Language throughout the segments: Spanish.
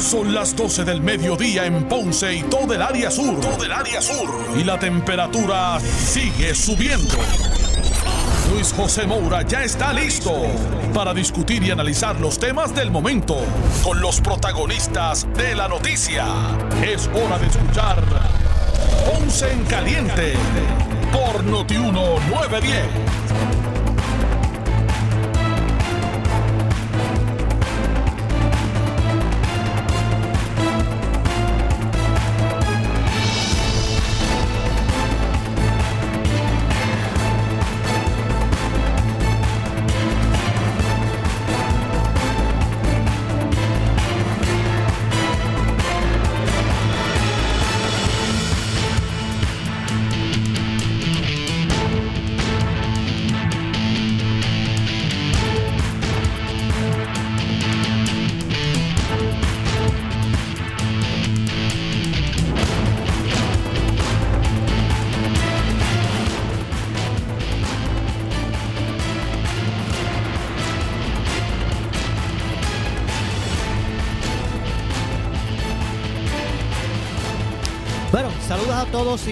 Son las 12 del mediodía en Ponce y todo el área sur. Todo el área sur. Y la temperatura sigue subiendo. Luis José Moura ya está listo para discutir y analizar los temas del momento con los protagonistas de la noticia. Es hora de escuchar Ponce en Caliente por Notiuno 910.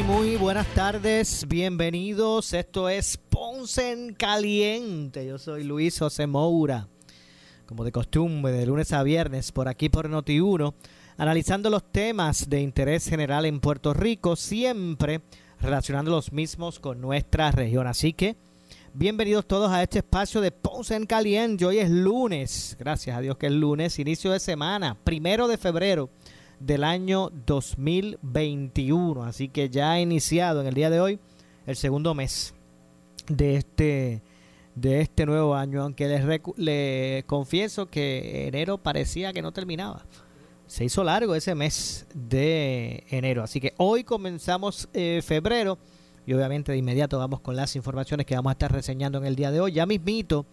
Muy buenas tardes. Bienvenidos. Esto es Ponce en Caliente. Yo soy Luis José Moura. Como de costumbre, de lunes a viernes, por aquí por Noti1, analizando los temas de interés general en Puerto Rico, siempre relacionando los mismos con nuestra región. Así que, bienvenidos todos a este espacio de Ponce en Caliente. Hoy es lunes, gracias a Dios que es lunes, inicio de semana, primero de febrero del año 2021. Así que ya ha iniciado en el día de hoy el segundo mes de este de este nuevo año, aunque les, recu- le confieso que enero parecía que no terminaba. Se hizo largo ese mes de enero, así que hoy comenzamos eh, febrero y obviamente de inmediato vamos con las informaciones que vamos a estar reseñando en el día de hoy. Ya mismito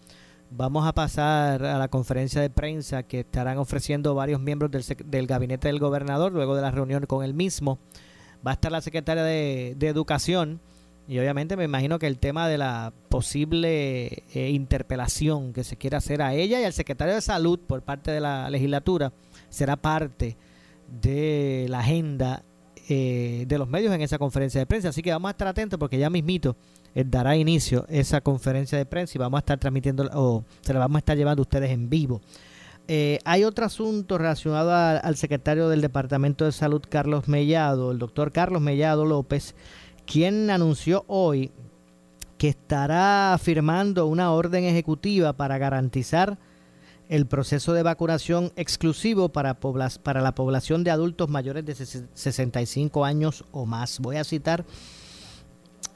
Vamos a pasar a la conferencia de prensa que estarán ofreciendo varios miembros del, del gabinete del gobernador luego de la reunión con el mismo. Va a estar la secretaria de, de Educación y obviamente me imagino que el tema de la posible eh, interpelación que se quiera hacer a ella y al secretario de Salud por parte de la legislatura será parte de la agenda eh, de los medios en esa conferencia de prensa. Así que vamos a estar atentos porque ya mismito eh, dará inicio esa conferencia de prensa y vamos a estar transmitiendo o se la vamos a estar llevando ustedes en vivo. Eh, hay otro asunto relacionado al secretario del Departamento de Salud, Carlos Mellado, el doctor Carlos Mellado López, quien anunció hoy que estará firmando una orden ejecutiva para garantizar el proceso de vacunación exclusivo para, para la población de adultos mayores de ses- 65 años o más. Voy a citar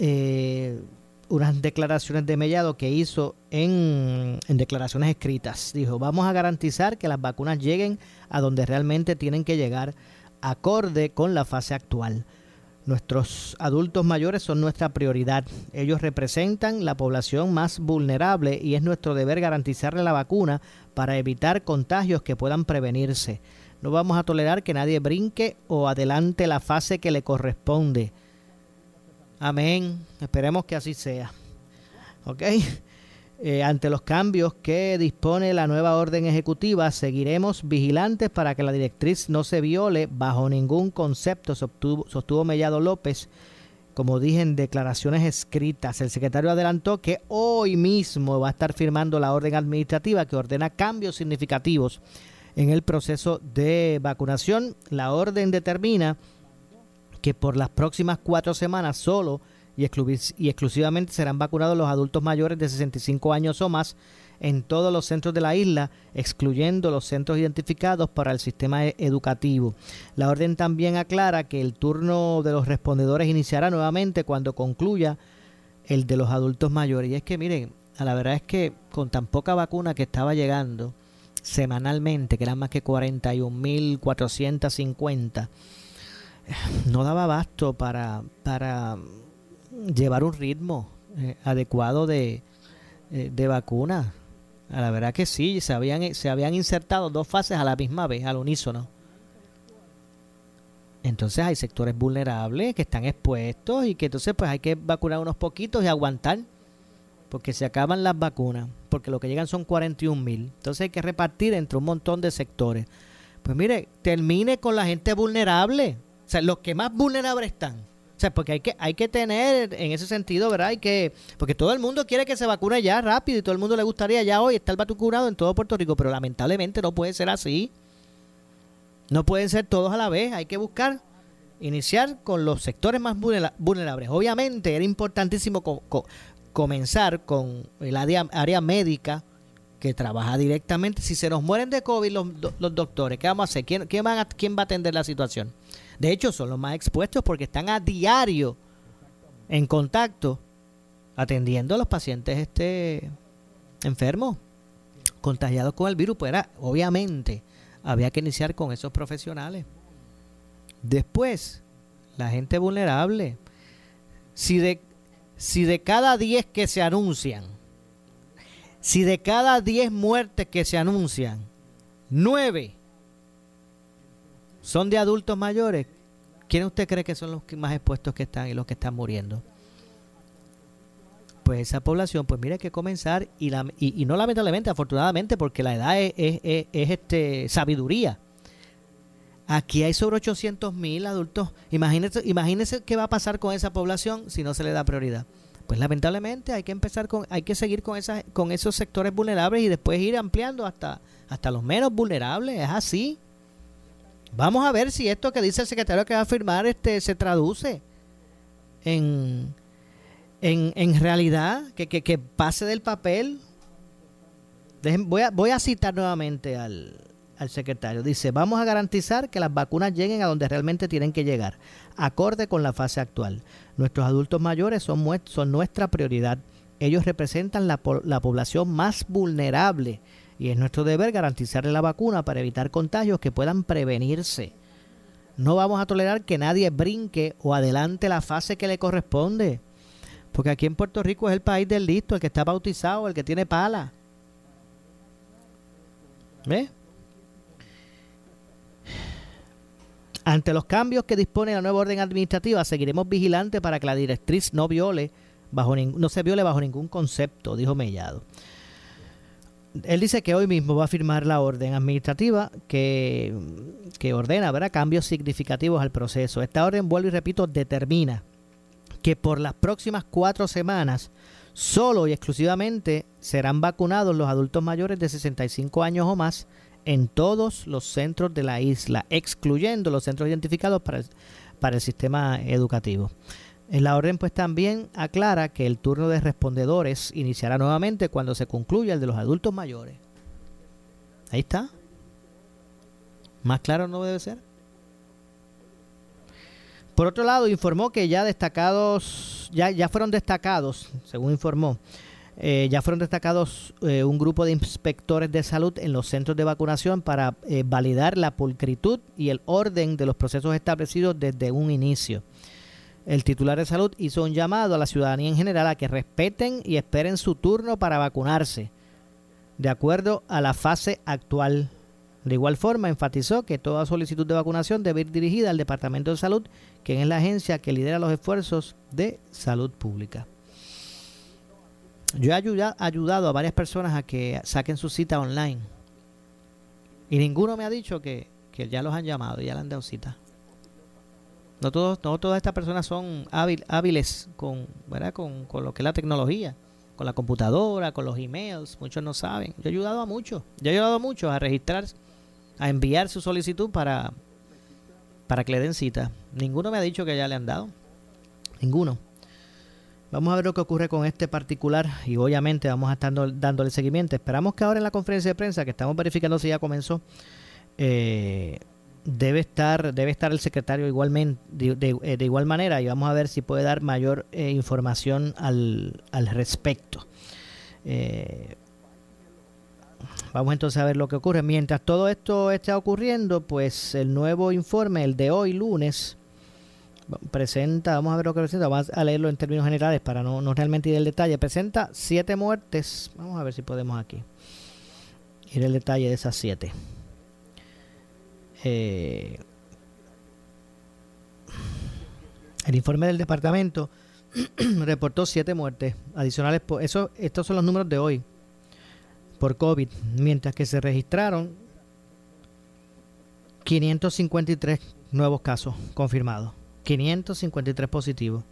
eh, unas declaraciones de Mellado que hizo en, en declaraciones escritas. Dijo, vamos a garantizar que las vacunas lleguen a donde realmente tienen que llegar, acorde con la fase actual. Nuestros adultos mayores son nuestra prioridad. Ellos representan la población más vulnerable y es nuestro deber garantizarle la vacuna para evitar contagios que puedan prevenirse. No vamos a tolerar que nadie brinque o adelante la fase que le corresponde. Amén. Esperemos que así sea. ¿Ok? Eh, ante los cambios que dispone la nueva orden ejecutiva, seguiremos vigilantes para que la directriz no se viole bajo ningún concepto, sostuvo, sostuvo Mellado López. Como dije en declaraciones escritas, el secretario adelantó que hoy mismo va a estar firmando la orden administrativa que ordena cambios significativos en el proceso de vacunación. La orden determina que por las próximas cuatro semanas solo y, exclu- y exclusivamente serán vacunados los adultos mayores de 65 años o más en todos los centros de la isla, excluyendo los centros identificados para el sistema e- educativo. La orden también aclara que el turno de los respondedores iniciará nuevamente cuando concluya el de los adultos mayores. Y es que miren, la verdad es que con tan poca vacuna que estaba llegando semanalmente, que eran más que 41.450, no daba abasto para, para llevar un ritmo eh, adecuado de, eh, de vacuna. A la verdad que sí, se habían, se habían insertado dos fases a la misma vez, al unísono. Entonces hay sectores vulnerables que están expuestos y que entonces pues hay que vacunar unos poquitos y aguantar porque se acaban las vacunas, porque lo que llegan son 41 mil. Entonces hay que repartir entre un montón de sectores. Pues mire, termine con la gente vulnerable. O sea, los que más vulnerables están. O sea, porque hay que, hay que tener en ese sentido, ¿verdad? Hay que, porque todo el mundo quiere que se vacune ya rápido y todo el mundo le gustaría ya hoy estar vacunado en todo Puerto Rico, pero lamentablemente no puede ser así. No pueden ser todos a la vez. Hay que buscar iniciar con los sectores más vulnerables. Obviamente era importantísimo comenzar con el área, área, médica que trabaja directamente. Si se nos mueren de COVID los, los doctores, ¿qué vamos a hacer? ¿Quién, quién, a, ¿Quién va a atender la situación? De hecho, son los más expuestos porque están a diario en contacto atendiendo a los pacientes este enfermos, contagiados con el virus. Pues era, obviamente, había que iniciar con esos profesionales. Después, la gente vulnerable. Si de, si de cada 10 que se anuncian, si de cada 10 muertes que se anuncian, 9 son de adultos mayores, ¿quién usted cree que son los más expuestos que están y los que están muriendo? Pues esa población, pues mira, hay que comenzar y, la, y, no lamentablemente, afortunadamente, porque la edad es, es, es este, sabiduría Aquí hay sobre 800 mil adultos. Imagínense, imagínense qué va a pasar con esa población si no se le da prioridad. Pues lamentablemente hay que empezar con, hay que seguir con esas, con esos sectores vulnerables y después ir ampliando hasta, hasta los menos vulnerables. Es así. Vamos a ver si esto que dice el secretario que va a firmar este se traduce en, en, en realidad, que, que, pase del papel. voy, a, voy a citar nuevamente al, al secretario. Dice, vamos a garantizar que las vacunas lleguen a donde realmente tienen que llegar, acorde con la fase actual. Nuestros adultos mayores son, son nuestra prioridad. Ellos representan la, la población más vulnerable y es nuestro deber garantizarle la vacuna para evitar contagios que puedan prevenirse. No vamos a tolerar que nadie brinque o adelante la fase que le corresponde. Porque aquí en Puerto Rico es el país del listo, el que está bautizado, el que tiene pala. ¿Ves? Ante los cambios que dispone la nueva orden administrativa, seguiremos vigilantes para que la directriz no viole bajo no se viole bajo ningún concepto, dijo Mellado. Él dice que hoy mismo va a firmar la orden administrativa que, que ordena cambios significativos al proceso. Esta orden, vuelvo y repito, determina que por las próximas cuatro semanas solo y exclusivamente serán vacunados los adultos mayores de 65 años o más en todos los centros de la isla, excluyendo los centros identificados para para el sistema educativo. En la orden pues también aclara que el turno de respondedores iniciará nuevamente cuando se concluya el de los adultos mayores. Ahí está. Más claro no debe ser. Por otro lado, informó que ya destacados, ya, ya fueron destacados, según informó, eh, ya fueron destacados eh, un grupo de inspectores de salud en los centros de vacunación para eh, validar la pulcritud y el orden de los procesos establecidos desde un inicio. El titular de salud hizo un llamado a la ciudadanía en general a que respeten y esperen su turno para vacunarse, de acuerdo a la fase actual. De igual forma, enfatizó que toda solicitud de vacunación debe ir dirigida al Departamento de Salud, quien es la agencia que lidera los esfuerzos de salud pública. Yo he ayudado, a varias personas a que saquen su cita online. Y ninguno me ha dicho que, ya los han llamado, ya le han dado cita. No, todos, no todas estas personas son hábiles con. Con, con, lo que es la tecnología, con la computadora, con los emails. Muchos no saben. Yo he ayudado a muchos. Yo he ayudado a muchos a registrar, a enviar su solicitud para, para que le den cita. Ninguno me ha dicho que ya le han dado. Ninguno. Vamos a ver lo que ocurre con este particular y obviamente vamos a estar dándole seguimiento. Esperamos que ahora en la conferencia de prensa, que estamos verificando si ya comenzó, eh, debe estar debe estar el secretario igualmente de, eh, igual manera y vamos a ver si puede dar mayor eh, información al, al respecto. vamos entonces a ver lo que ocurre. Mientras todo esto está ocurriendo, pues el nuevo informe, el de hoy lunes, presenta, vamos a ver lo que presenta, vamos a leerlo en términos generales para no, no realmente ir el detalle. Presenta siete muertes, vamos a ver si podemos aquí ir el detalle de esas siete. Eh, el informe del departamento reportó siete muertes adicionales. Por, eso, estos son los números de hoy por COVID, mientras que se registraron 553 nuevos casos confirmados. 553 positivos.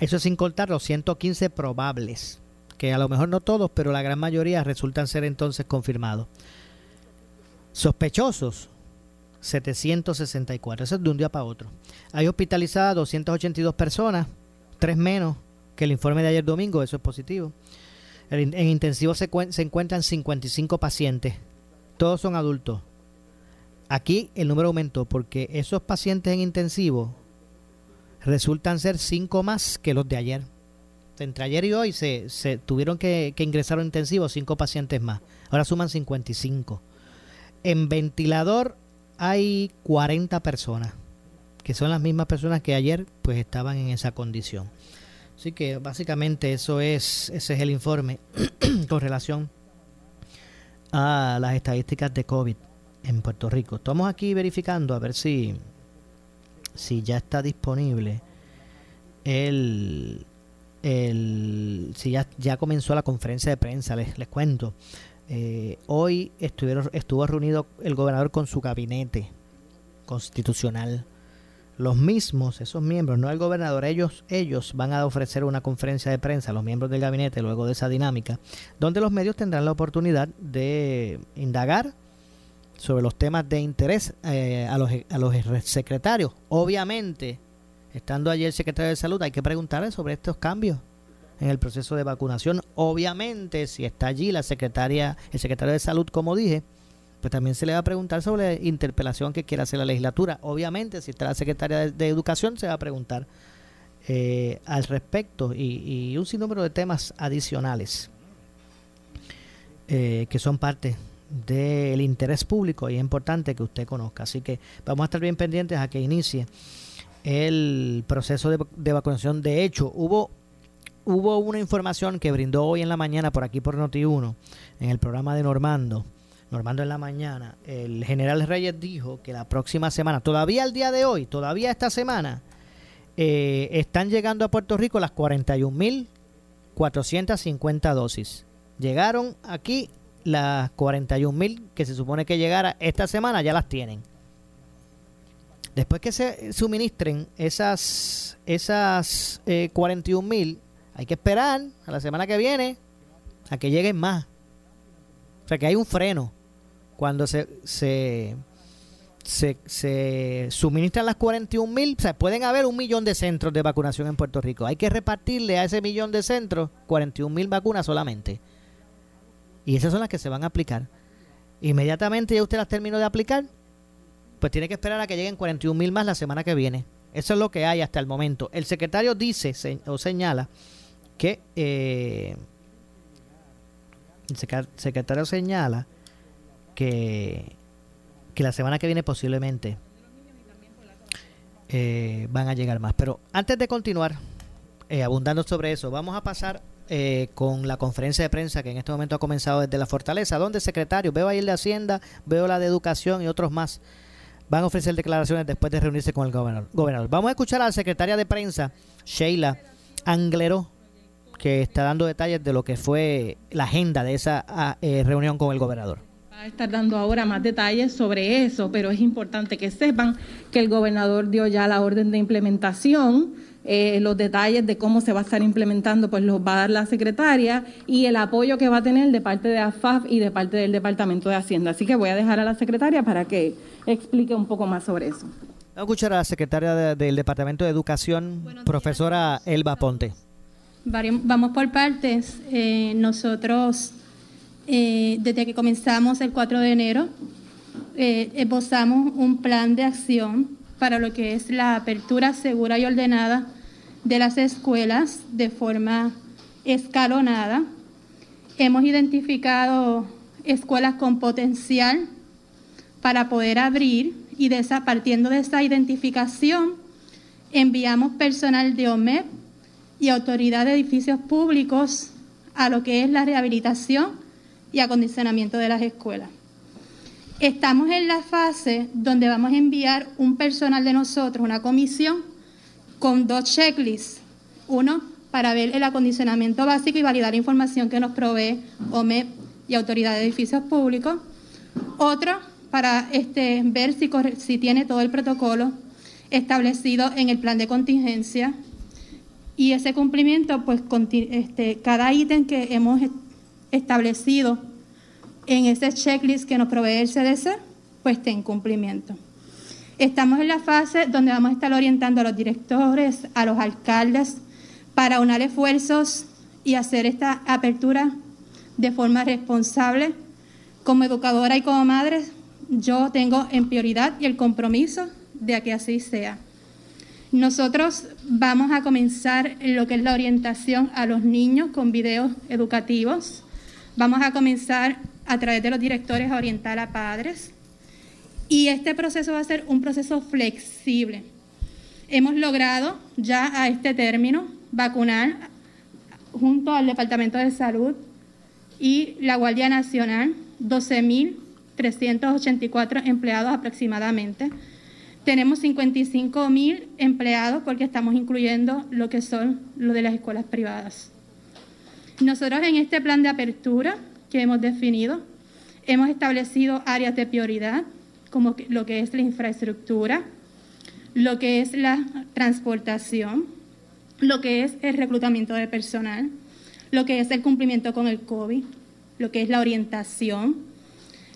Eso sin contar los 115 probables, que a lo mejor no todos, pero la gran mayoría resultan ser entonces confirmados. Sospechosos, 764. Eso es de un día para otro. Hay hospitalizadas 282 personas, tres menos que el informe de ayer domingo, eso es positivo. En intensivo se, se encuentran 55 pacientes, todos son adultos. Aquí el número aumentó porque esos pacientes en intensivo resultan ser 5 más que los de ayer. Entre ayer y hoy se, tuvieron que, que ingresar a intensivo 5 pacientes más. Ahora suman 55. En ventilador hay 40 personas, que son las mismas personas que ayer pues estaban en esa condición. Así que básicamente eso es, ese es el informe con relación a las estadísticas de COVID en Puerto Rico. Estamos aquí verificando a ver si, si ya está disponible el, el si ya, ya comenzó la conferencia de prensa, les, les cuento. Eh, hoy estuvieron, estuvo reunido el gobernador con su gabinete constitucional los mismos, esos miembros, no el gobernador, ellos, ellos van a ofrecer una conferencia de prensa, los miembros del gabinete, luego de esa dinámica, donde los medios tendrán la oportunidad de indagar sobre los temas de interés eh, a, los, a los secretarios. Obviamente, estando allí el secretario de salud, hay que preguntarle sobre estos cambios en el proceso de vacunación. Obviamente, si está allí la secretaria, el secretario de salud, como dije, pues también se le va a preguntar sobre la interpelación que quiera hacer la legislatura. Obviamente, si está la secretaria de, Educación, se va a preguntar eh, al respecto y, un sinnúmero de temas adicionales eh, que son parte del interés público y es importante que usted conozca. Así que vamos a estar bien pendientes a que inicie el proceso de vacunación. De hecho, hubo hubo una información que brindó hoy en la mañana por aquí por Noti1 en el programa de Normando Normando en la mañana, el general Reyes dijo que la próxima semana, todavía el día de hoy, todavía esta semana, eh, están llegando a Puerto Rico las 41.450 dosis. Llegaron aquí las 41.000 que se supone que llegara esta semana, ya las tienen. Después que se suministren esas, esas eh, 41.000, hay que esperar a la semana que viene a que lleguen más. O sea que hay un freno cuando se, se, se, suministran las 41 mil, o sea, pueden haber un millón de centros de vacunación en Puerto Rico. Hay que repartirle a ese millón de centros 41 mil vacunas solamente. Y esas son las que se van a aplicar. Inmediatamente ya usted las terminó de aplicar, pues tiene que esperar a que lleguen 41 mil más la semana que viene. Eso es lo que hay hasta el momento. El secretario dice o señala que eh, el secretario señala que, que la semana que viene posiblemente eh, van a llegar más. Pero antes de continuar eh, abundando sobre eso, vamos a pasar con la conferencia de prensa que en este momento ha comenzado desde la Fortaleza, donde secretario, veo ahí el de Hacienda, veo la de Educación y otros más, van a ofrecer declaraciones después de reunirse con el gobernador. gobernador. Vamos a escuchar a la secretaria de prensa, Sheila Anglero, que está dando detalles de lo que fue la agenda de esa ah, reunión con el gobernador a estar dando ahora más detalles sobre eso, pero es importante que sepan que el gobernador dio ya la orden de implementación. Eh, los detalles de cómo se va a estar implementando, pues los va a dar la secretaria y el apoyo que va a tener de parte de AFAF y de parte del Departamento de Hacienda. Así que voy a dejar a la secretaria para que explique un poco más sobre eso. Vamos a escuchar a la secretaria del Departamento de Educación, profesora Elba Ponte. Vamos por partes. Eh, nosotros eh, desde que comenzamos el 4 de enero, eh, esbozamos un plan de acción para lo que es la apertura segura y ordenada de las escuelas de forma escalonada. Hemos identificado escuelas con potencial para poder abrir y de partiendo de esa identificación enviamos personal de OMEP y autoridad de edificios públicos a lo que es la rehabilitación y acondicionamiento de las escuelas. Estamos en la fase donde vamos a enviar un personal de nosotros, una comisión, con dos checklists. Uno, para ver el acondicionamiento básico y validar la información que nos provee OMEP y Autoridad de Edificios Públicos. Otro, para este, ver si, si tiene todo el protocolo establecido en el plan de contingencia y ese cumplimiento, pues este, cada ítem que hemos establecido en ese checklist que nos provee el CDC, pues esté en cumplimiento. Estamos en la fase donde vamos a estar orientando a los directores, a los alcaldes, para unar esfuerzos y hacer esta apertura de forma responsable. Como educadora y como madre, yo tengo en prioridad y el compromiso de que así sea. Nosotros vamos a comenzar lo que es la orientación a los niños con videos educativos. Vamos a comenzar a través de los directores a orientar a padres. Y este proceso va a ser un proceso flexible. Hemos logrado ya a este término vacunar junto al Departamento de Salud y la Guardia Nacional 12.384 empleados aproximadamente tenemos 55 mil empleados porque estamos incluyendo lo que son lo de las escuelas privadas. Nosotros en este plan de apertura que hemos definido, hemos establecido áreas de prioridad, como lo que es la infraestructura, lo que es la transportación, lo que es el reclutamiento de personal, lo que es el cumplimiento con el COVID, lo que es la orientación,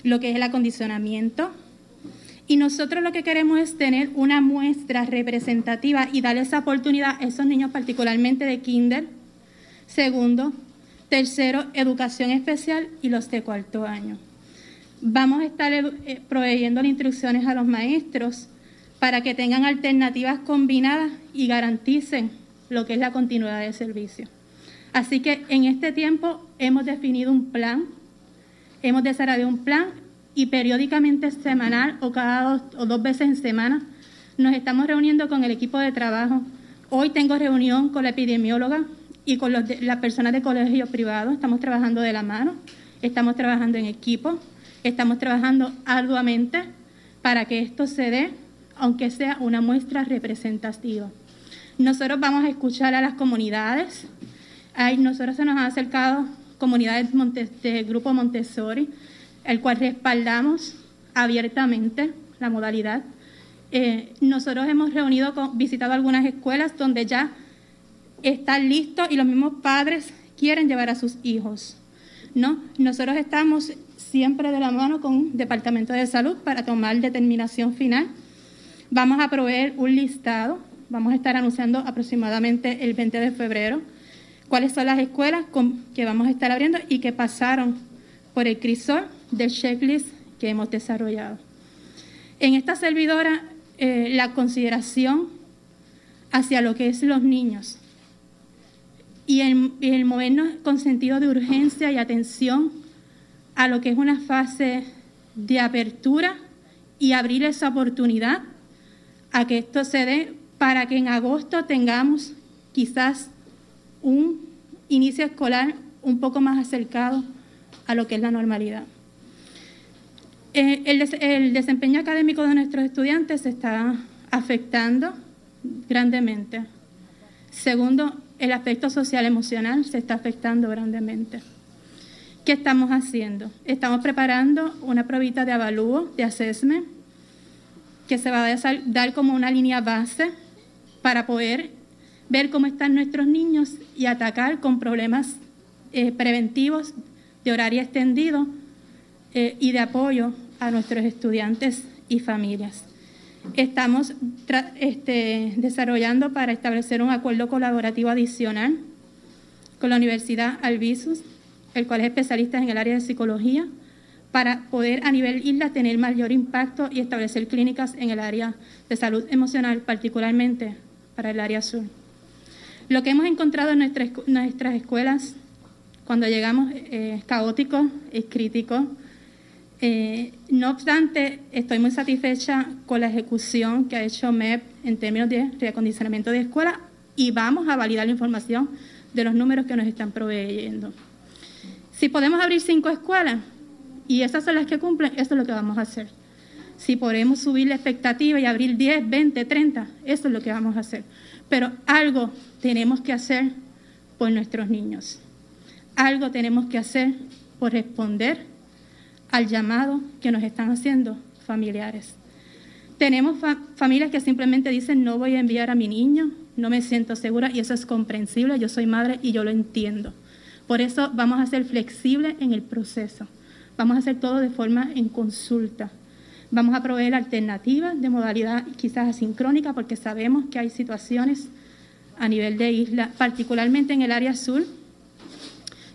lo que es el acondicionamiento, y nosotros lo que queremos es tener una muestra representativa y darle esa oportunidad a esos niños, particularmente de kinder, segundo, tercero, educación especial y los de cuarto año. Vamos a estar eh, proveyendo instrucciones a los maestros para que tengan alternativas combinadas y garanticen lo que es la continuidad de servicio. Así que en este tiempo hemos definido un plan, hemos desarrollado un plan y periódicamente semanal o cada dos o dos veces en semana nos estamos reuniendo con el equipo de trabajo. Hoy tengo reunión con la epidemióloga y con las personas de colegios privados. Estamos trabajando de la mano, estamos trabajando en equipo, estamos trabajando arduamente para que esto se dé, aunque sea una muestra representativa. Nosotros vamos a escuchar a las comunidades. Hay, nosotros se nos han acercado comunidades del Grupo Montessori, el cual respaldamos abiertamente la modalidad. Eh, nosotros hemos reunido, visitado algunas escuelas donde ya están listos y los mismos padres quieren llevar a sus hijos. ¿no? Nosotros estamos siempre de la mano con el Departamento de Salud para tomar determinación final. Vamos a proveer un listado, vamos a estar anunciando aproximadamente el 20 de febrero cuáles son las escuelas que vamos a estar abriendo y que pasaron por el crisol del checklist que hemos desarrollado. En esta servidora, eh, la consideración hacia lo que es los niños y el, el movernos con sentido de urgencia y atención a lo que es una fase de apertura y abrir esa oportunidad a que esto se dé para que en agosto tengamos quizás un inicio escolar un poco más acercado a lo que es la normalidad. Eh, el, desempeño académico de nuestros estudiantes se está afectando grandemente. Segundo, el aspecto social emocional se está afectando grandemente. ¿Qué estamos haciendo? Estamos preparando una probita de avalúo, de assessment, que se va a dar como una línea base para poder ver cómo están nuestros niños y atacar con problemas eh, preventivos de horario extendido eh, y de apoyo a nuestros estudiantes y familias. Estamos este, desarrollando para establecer un acuerdo colaborativo adicional con la Universidad Albizus, el cual es especialista en el área de psicología, para poder a nivel isla tener mayor impacto y establecer clínicas en el área de salud emocional, particularmente para el área sur. Lo que hemos encontrado en nuestras, nuestras escuelas cuando llegamos eh, es caótico, es crítico, eh, no obstante, estoy muy satisfecha con la ejecución que ha hecho MEP en términos de reacondicionamiento de escuelas y vamos a validar la información de los números que nos están proveyendo. Si podemos abrir cinco escuelas y esas son las que cumplen, eso es lo que vamos a hacer. Si podemos subir la expectativa y abrir 10, 20, 30, eso es lo que vamos a hacer. Pero algo tenemos que hacer por nuestros niños. Algo tenemos que hacer por responder al llamado que nos están haciendo familiares. Tenemos familias que simplemente dicen no voy a enviar a mi niño, no me siento segura y eso es comprensible, yo soy madre y yo lo entiendo. Por eso vamos a ser flexibles en el proceso. Vamos a hacer todo de forma en consulta. Vamos a proveer alternativas de modalidad quizás asincrónica porque sabemos que hay situaciones a nivel de isla, particularmente en el área sur.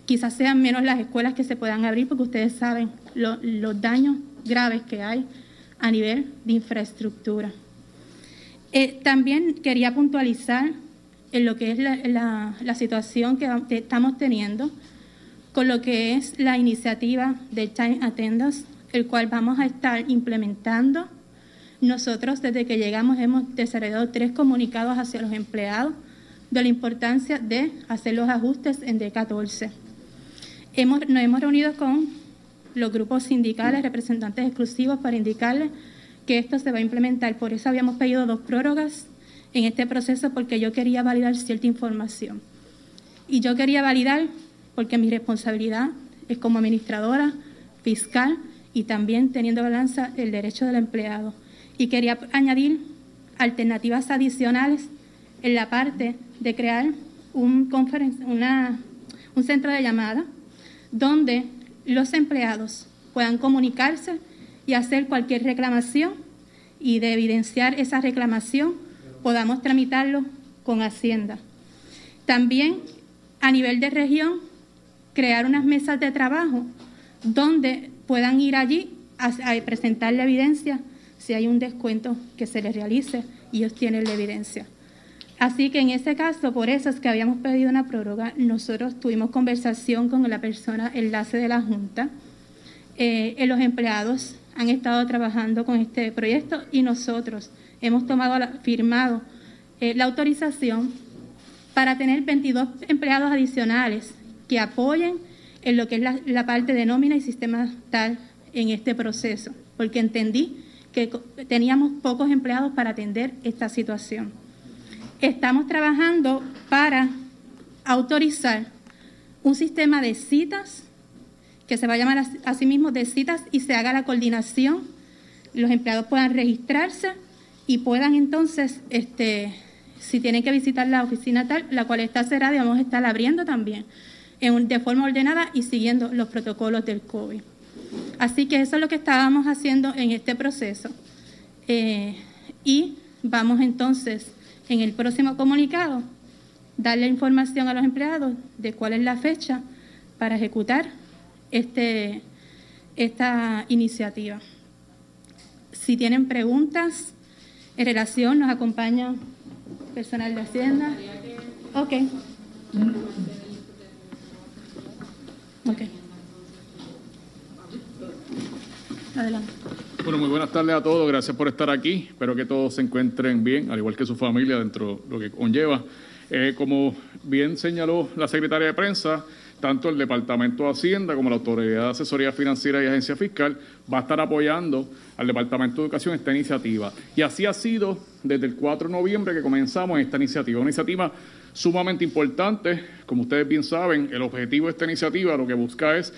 Quizás sean menos las escuelas que se puedan abrir porque ustedes saben los daños graves que hay a nivel de infraestructura. Eh, también quería puntualizar en lo que es la, situación que, estamos teniendo con lo que es la iniciativa de Time Attendance, el cual vamos a estar implementando. Nosotros desde que llegamos hemos desarrollado tres comunicados hacia los empleados de la importancia de hacer los ajustes en D14. Hemos, nos hemos reunido con los grupos sindicales, representantes exclusivos, para indicarles que esto se va a implementar. Por eso habíamos pedido dos prórrogas en este proceso porque yo quería validar cierta información. Y yo quería validar porque mi responsabilidad es como administradora, fiscal y también teniendo balanza el derecho del empleado. Y quería añadir alternativas adicionales en la parte de crear un, un centro de llamada donde los empleados puedan comunicarse y hacer cualquier reclamación y de evidenciar esa reclamación podamos tramitarlo con Hacienda. También a nivel de región, crear unas mesas de trabajo donde puedan ir allí a, presentar la evidencia si hay un descuento que se les realice y ellos tienen la evidencia. Así que en ese caso, por eso es que habíamos pedido una prórroga. Nosotros tuvimos conversación con la persona enlace de la Junta. Eh, los empleados han estado trabajando con este proyecto y nosotros hemos tomado, firmado eh, la autorización para tener 22 empleados adicionales que apoyen en lo que es la, la parte de nómina y sistema tal en este proceso, porque entendí que teníamos pocos empleados para atender esta situación. Estamos trabajando para autorizar un sistema de citas que se va a llamar a mismo de citas y se haga la coordinación, los empleados puedan registrarse y puedan entonces, este, si tienen que visitar la oficina tal, la cual está cerrada y vamos a estar abriendo también de forma ordenada y siguiendo los protocolos del COVID. Así que eso es lo que estábamos haciendo en este proceso. Eh, y vamos entonces en el próximo comunicado darle información a los empleados de cuál es la fecha para ejecutar este, esta iniciativa. Si tienen preguntas en relación, nos acompaña personal de Hacienda. Ok. Ok. Adelante. Bueno, muy buenas tardes a todos. Gracias por estar aquí. Espero que todos se encuentren bien, al igual que su familia, dentro de lo que conlleva. Eh, como bien señaló la secretaria de prensa, tanto el Departamento de Hacienda como la Autoridad de Asesoría Financiera y Agencia Fiscal va a estar apoyando al Departamento de Educación esta iniciativa. Y así ha sido desde el 4 de noviembre que comenzamos esta iniciativa. Una iniciativa sumamente importante. Como ustedes bien saben, el objetivo de esta iniciativa lo que busca es,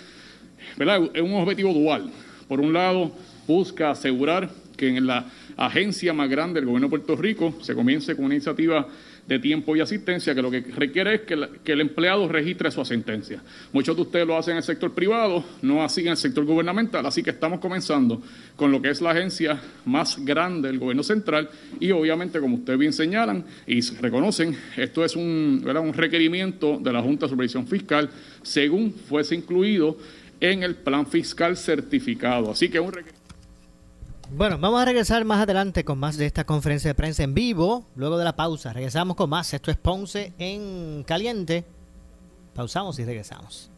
¿verdad? Es un objetivo dual. Por un lado, busca asegurar que en la agencia más grande del gobierno de Puerto Rico se comience con una iniciativa de tiempo y asistencia que lo que requiere es que, el empleado registre su asistencia. Muchos de ustedes lo hacen en el sector privado, no así en el sector gubernamental, así que estamos comenzando con lo que es la agencia más grande del gobierno central y obviamente, como ustedes bien señalan y reconocen, esto es un, un requerimiento de la Junta de Supervisión Fiscal según fuese incluido en el plan fiscal certificado. Así que un requerimiento bueno, vamos a regresar más adelante con más de esta conferencia de prensa en vivo. Luego de la pausa, regresamos con más. Esto es Ponce en Caliente. Pausamos y regresamos.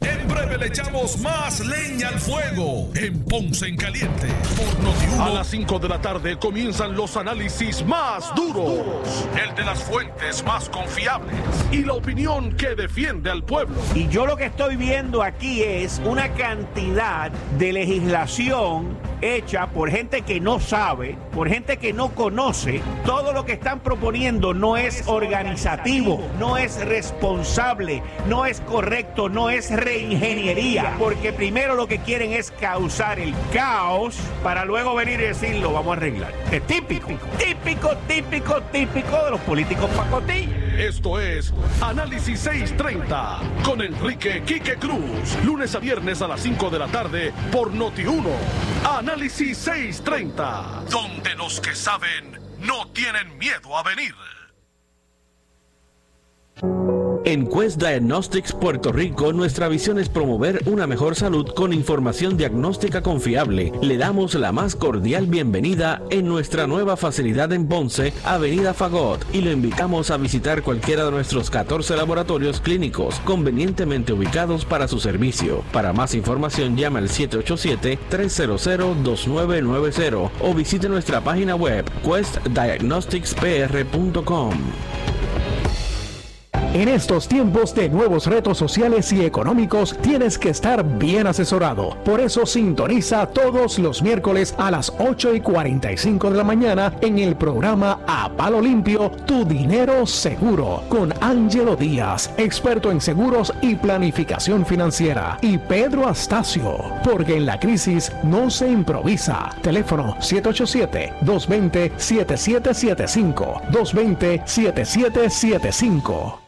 En breve le echamos más leña al fuego en Ponce en Caliente por Notiuno. A las 5 de la tarde comienzan los análisis más duros. El de las fuentes más confiables y la opinión que defiende al pueblo. Y yo lo que estoy viendo aquí es una cantidad de legislación hecha por gente que no sabe, por gente que no conoce. Todo lo que están proponiendo no es organizativo, no es responsable, no es correcto, no es reingeniería. Porque primero lo que quieren es causar el caos para luego venir y decir lo vamos a arreglar. Es típico, típico, típico, típico de los políticos pacotillos. Esto es Análisis 630 con Enrique Quique Cruz. Lunes a viernes a las 5 de la tarde por Noti1. Análisis 630. Donde los que saben no tienen miedo a venir. En Quest Diagnostics Puerto Rico, nuestra visión es promover una mejor salud con información diagnóstica confiable. Le damos la más cordial bienvenida en nuestra nueva facilidad en Ponce, Avenida Fagot, y lo invitamos a visitar cualquiera de nuestros 14 laboratorios clínicos convenientemente ubicados para su servicio. Para más información, llame al 787-300-2990 o visite nuestra página web questdiagnosticspr.com. En estos tiempos de nuevos retos sociales y económicos, tienes que estar bien asesorado. Por eso sintoniza todos los miércoles a las 8 y 45 de la mañana en el programa A Palo Limpio, Tu Dinero Seguro, con Angelo Díaz, experto en seguros y planificación financiera, y Pedro Astacio, porque en la crisis no se improvisa. Teléfono 787-220-7775. 220-7775.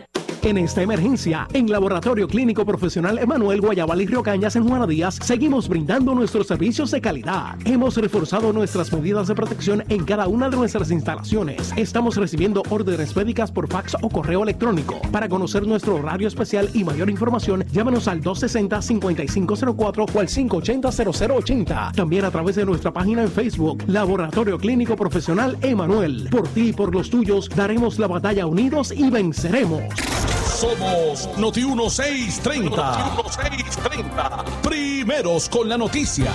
En esta emergencia, en Laboratorio Clínico Profesional Emanuel Guayabal y Río Cañas en Juana Díaz, seguimos brindando nuestros servicios de calidad. Hemos reforzado nuestras medidas de protección en cada una de nuestras instalaciones. Estamos recibiendo órdenes médicas por fax o correo electrónico. Para conocer nuestro horario especial y mayor información, llámanos al 260-5504 o al 580-0080. También a través de nuestra página en Facebook, Laboratorio Clínico Profesional Emanuel. Por ti y por los tuyos, daremos la batalla unidos y venceremos. Somos Noti 1630. Noti 1630. Primeros con la noticia.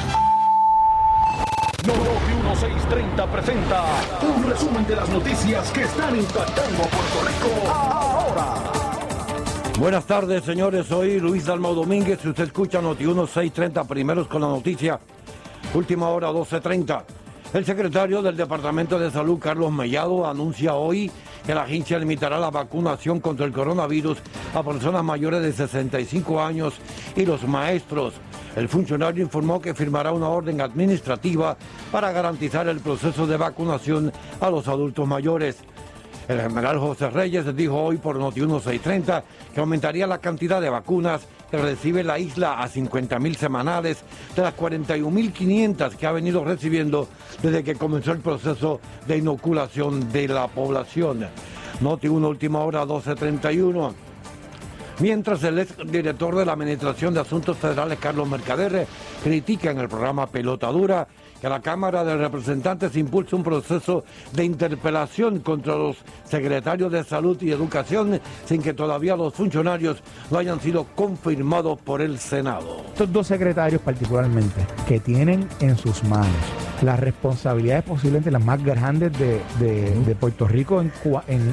Noti 1630 presenta un resumen de las noticias que están impactando Puerto Rico ahora. Buenas tardes, señores. Soy Luis Dalmau Domínguez. Si usted escucha Noti 1630, primeros con la noticia. Última hora 1230. El secretario del Departamento de Salud, Carlos Mellado, anuncia hoy que la agencia limitará la vacunación contra el coronavirus a personas mayores de 65 años y los maestros. El funcionario informó que firmará una orden administrativa para garantizar el proceso de vacunación a los adultos mayores. El general José Reyes dijo hoy por Noti 1630 que aumentaría la cantidad de vacunas recibe la isla a 50.000 semanales de las 41.500 que ha venido recibiendo desde que comenzó el proceso de inoculación de la población. Noti 1 última hora 12.31. Mientras el ex director de la Administración de Asuntos Federales, Carlos Mercader, critica en el programa Pelota Dura que la Cámara de Representantes impulse un proceso de interpelación contra los secretarios de Salud y Educación sin que todavía los funcionarios no hayan sido confirmados por el Senado. Estos dos secretarios particularmente, que tienen en sus manos las responsabilidades posiblemente las más grandes de, de, Puerto Rico en,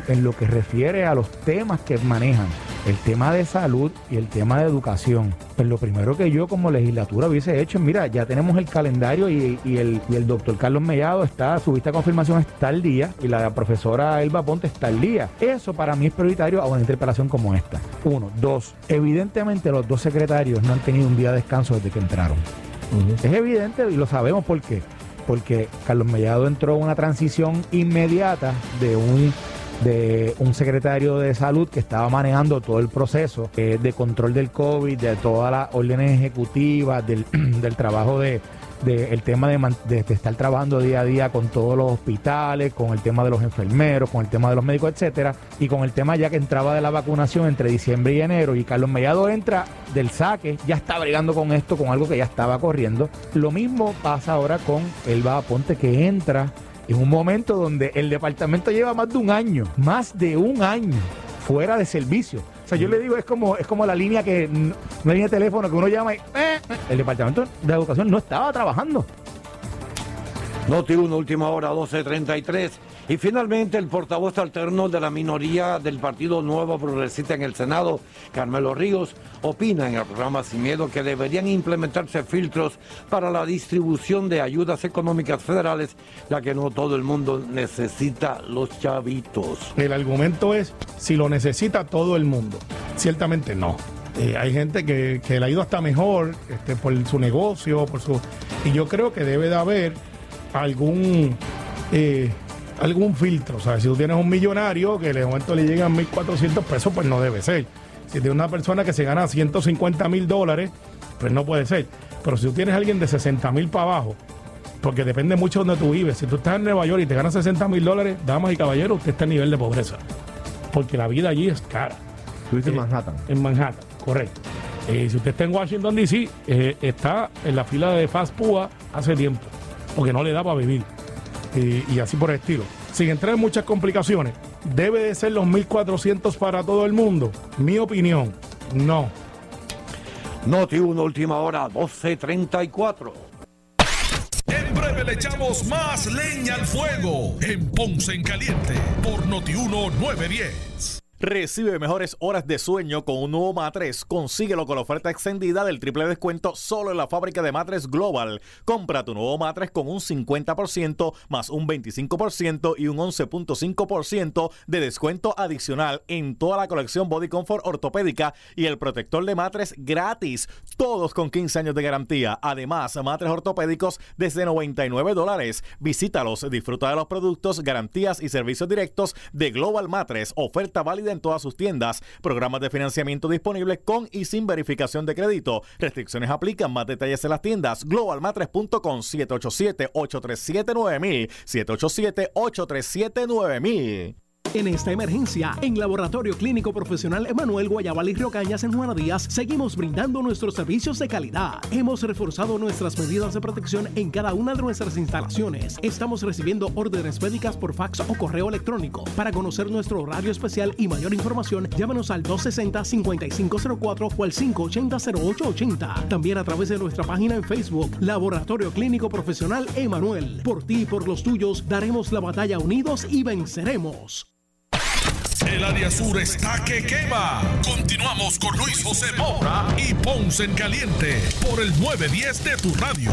en, lo que refiere a los temas que manejan, el tema de salud y el tema de educación. Pues lo primero que yo como legislatura hubiese hecho es, mira, ya tenemos el calendario y, y el, y el doctor Carlos Mellado está, su vista de confirmación está al día y la profesora Elba Ponte está al día. Eso para mí es prioritario a una interpelación como esta. Uno. Dos, evidentemente los dos secretarios no han tenido un día de descanso desde que entraron. Uh -huh. Es evidente y lo sabemos por qué porque Carlos Mellado entró en una transición inmediata de un de un secretario de salud que estaba manejando todo el proceso eh, de control del COVID, de todas las órdenes ejecutivas, del, del trabajo de, del tema de, de, estar trabajando día a día con todos los hospitales, con el tema de los enfermeros, con el tema de los médicos, etcétera, y con el tema ya que entraba de la vacunación entre diciembre y enero, y Carlos Mellado entra del saque, ya está bregando con esto, con algo que ya estaba corriendo. Lo mismo pasa ahora con Elba Ponte que entra en un momento donde el departamento lleva más de un año, más de un año fuera de servicio. O sea, yo le digo, es como, es como la línea que, una línea de teléfono que uno llama y eh, eh, el departamento de educación no estaba trabajando. Noti 1, última hora, 12.33. Y finalmente el portavoz alterno de la minoría del Partido Nuevo Progresista en el Senado, Carmelo Ríos, opina en el programa Sin Miedo que deberían implementarse filtros para la distribución de ayudas económicas federales, ya que no todo el mundo necesita los chavitos. El argumento es si lo necesita todo el mundo. Ciertamente no. Eh, hay gente que, le ha ido hasta mejor este, por su negocio, por su... Y yo creo que debe de haber algún... Eh, algún filtro. O sea, si tú tienes un millonario que de momento le llegan 1.400 pesos, pues no debe ser. Si tienes una persona que se gana 150 mil dólares, pues no puede ser. Pero si tú tienes a alguien de 60 mil para abajo, porque depende mucho de donde tú vives. Si tú estás en Nueva York y te ganas 60 mil dólares, damas y caballeros, usted está en nivel de pobreza. Porque la vida allí es cara. Tú dices en eh, Manhattan. En Manhattan, correcto. Eh, si usted está en Washington, D.C., eh, está en la fila de Fast Pua hace tiempo, porque no le da para vivir y, así por el estilo. Sin entrar en muchas complicaciones, ¿debe de ser los 1400 para todo el mundo? Mi opinión, no. Noti 1, última hora, 12.34. En breve le echamos más leña al fuego en Ponce en Caliente por Noti 1 910. Recibe mejores horas de sueño con un nuevo matres. Consíguelo con la oferta extendida del triple descuento solo en la fábrica de matres Global. Compra tu nuevo matres con un 50% más un 25% y un 11.5% de descuento adicional en toda la colección Body Comfort ortopédica y el protector de matres gratis. Todos con 15 años de garantía. Además, matres ortopédicos desde 99 dólares. Visítalos, disfruta de los productos, garantías y servicios directos de Global Matres. Oferta válida en todas sus tiendas. Programas de financiamiento disponibles con y sin verificación de crédito. Restricciones aplican. Más detalles en las tiendas. Globalmatres.com 787-837-9000. 787-837-9000. En esta emergencia, en Laboratorio Clínico Profesional Emanuel Guayabal y Río Cañas en Juana Díaz, seguimos brindando nuestros servicios de calidad. Hemos reforzado nuestras medidas de protección en cada una de nuestras instalaciones. Estamos recibiendo órdenes médicas por fax o correo electrónico. Para conocer nuestro horario especial y mayor información, llámanos al 260-5504 o al 580-0880. También a través de nuestra página en Facebook, Laboratorio Clínico Profesional Emanuel. Por ti y por los tuyos, daremos la batalla unidos y venceremos. El área sur está que quema. Continuamos con Luis José Moura y Ponce en Caliente por el 910 de tu radio.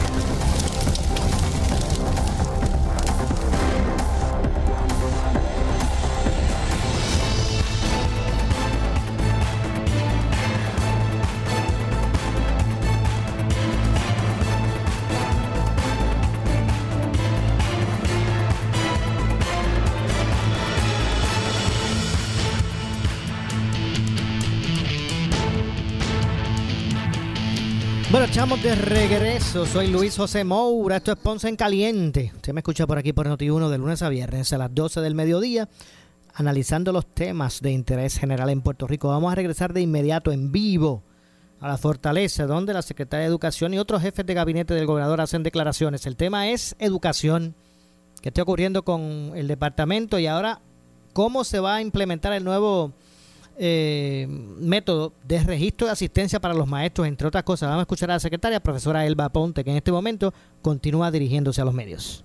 De regreso. Soy Luis José Moura. Esto es Ponce en Caliente. Usted me escucha por aquí por Noti1 de lunes a viernes a las 12 del mediodía, analizando los temas de interés general en Puerto Rico. Vamos a regresar de inmediato en vivo a la Fortaleza, donde la Secretaria de Educación y otros jefes de gabinete del gobernador hacen declaraciones. El tema es educación. ¿Qué está ocurriendo con el departamento? Y ahora, ¿cómo se va a implementar el nuevo eh, método de registro de asistencia para los maestros, entre otras cosas. Vamos a escuchar a la secretaria, profesora Elba Ponte, que en este momento continúa dirigiéndose a los medios.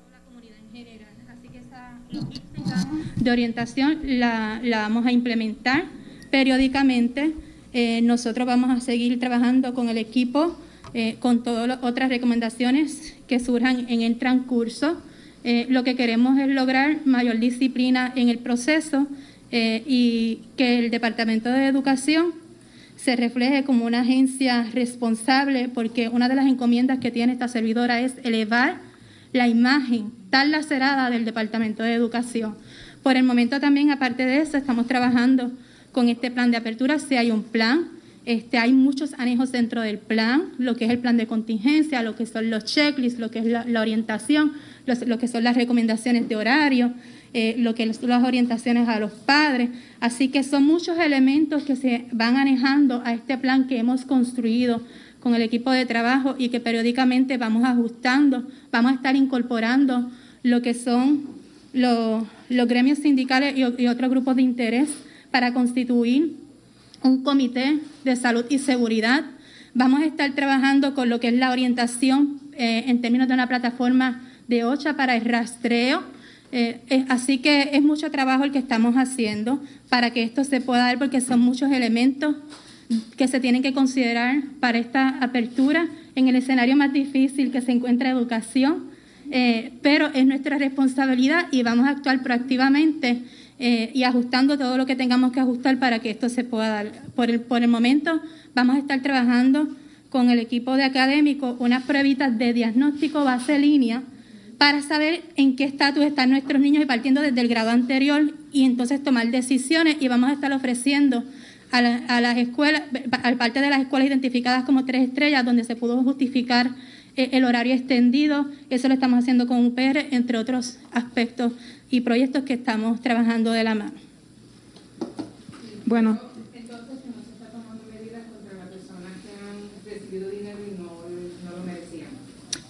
de orientación la, vamos a implementar periódicamente. Eh, nosotros vamos a seguir trabajando con el equipo, eh, con todas las otras recomendaciones que surjan en el transcurso. Eh, lo que queremos es lograr mayor disciplina en el proceso eh, y que el Departamento de Educación se refleje como una agencia responsable, porque una de las encomiendas que tiene esta servidora es elevar la imagen tan lacerada del Departamento de Educación. Por el momento también, aparte de eso, estamos trabajando con este plan de apertura. Si hay un plan Este, hay muchos anejos dentro del plan, lo que es el plan de contingencia, lo que son los checklists, lo que es la, orientación, lo que son las recomendaciones de horario, eh, lo que las orientaciones a los padres. Así que son muchos elementos que se van anejando a este plan que hemos construido con el equipo de trabajo y que periódicamente vamos ajustando, vamos a estar incorporando lo que son los, gremios sindicales y otros grupos de interés para constituir un comité de salud y seguridad. Vamos a estar trabajando con lo que es la orientación eh, en términos de una plataforma de OCHA para el rastreo. Eh, así que es mucho trabajo el que estamos haciendo para que esto se pueda dar porque son muchos elementos que se tienen que considerar para esta apertura en el escenario más difícil que se encuentra educación, eh, pero es nuestra responsabilidad y vamos a actuar proactivamente eh, y ajustando todo lo que tengamos que ajustar para que esto se pueda dar. Por el, por el momento vamos a estar trabajando con el equipo de académicos unas pruebitas de diagnóstico base línea para saber en qué estatus están nuestros niños y partiendo desde el grado anterior y entonces tomar decisiones y vamos a estar ofreciendo a, las escuelas, a parte de las escuelas identificadas como tres estrellas, donde se pudo justificar eh, el horario extendido, eso lo estamos haciendo con UPR, entre otros aspectos y proyectos que estamos trabajando de la mano. Bueno.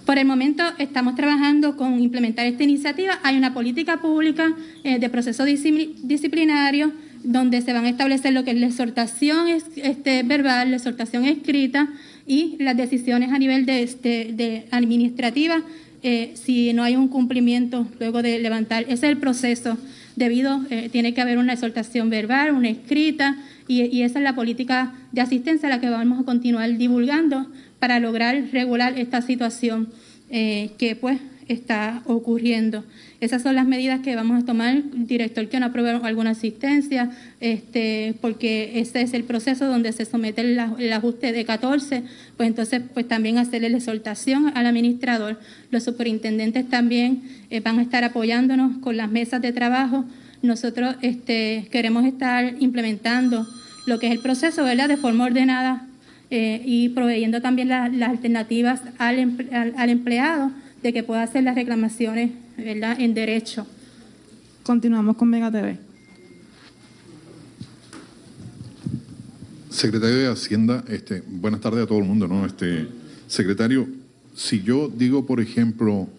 Por el momento estamos trabajando con implementar esta iniciativa. Hay una política pública eh, de proceso disciplinario donde se van a establecer lo que es la exhortación este, verbal, la exhortación escrita y las decisiones a nivel de, este, de administrativa eh, si no hay un cumplimiento luego de levantar. Ese es el proceso. Debido, eh, tiene que haber una exhortación verbal, una escrita, y, esa es la política de asistencia a la que vamos a continuar divulgando para lograr regular esta situación eh, que pues está ocurriendo. Esas son las medidas que vamos a tomar, director que no apruebe alguna asistencia, este, porque ese es el proceso donde se somete el, ajuste de 14, pues entonces pues también hacerle la exhortación al administrador. Los superintendentes también eh, van a estar apoyándonos con las mesas de trabajo. Nosotros este, queremos estar implementando lo que es el proceso, de forma ordenada eh, y proveyendo también las alternativas al, al empleado de que pueda hacer las reclamaciones ¿verdad? en derecho. Continuamos con Mega TV. Secretario de Hacienda, este, buenas tardes a todo el mundo, ¿no? Este, secretario, si yo digo, por ejemplo,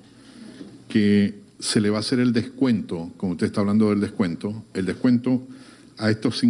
que se le va a hacer el descuento, como usted está hablando del descuento, el descuento a estos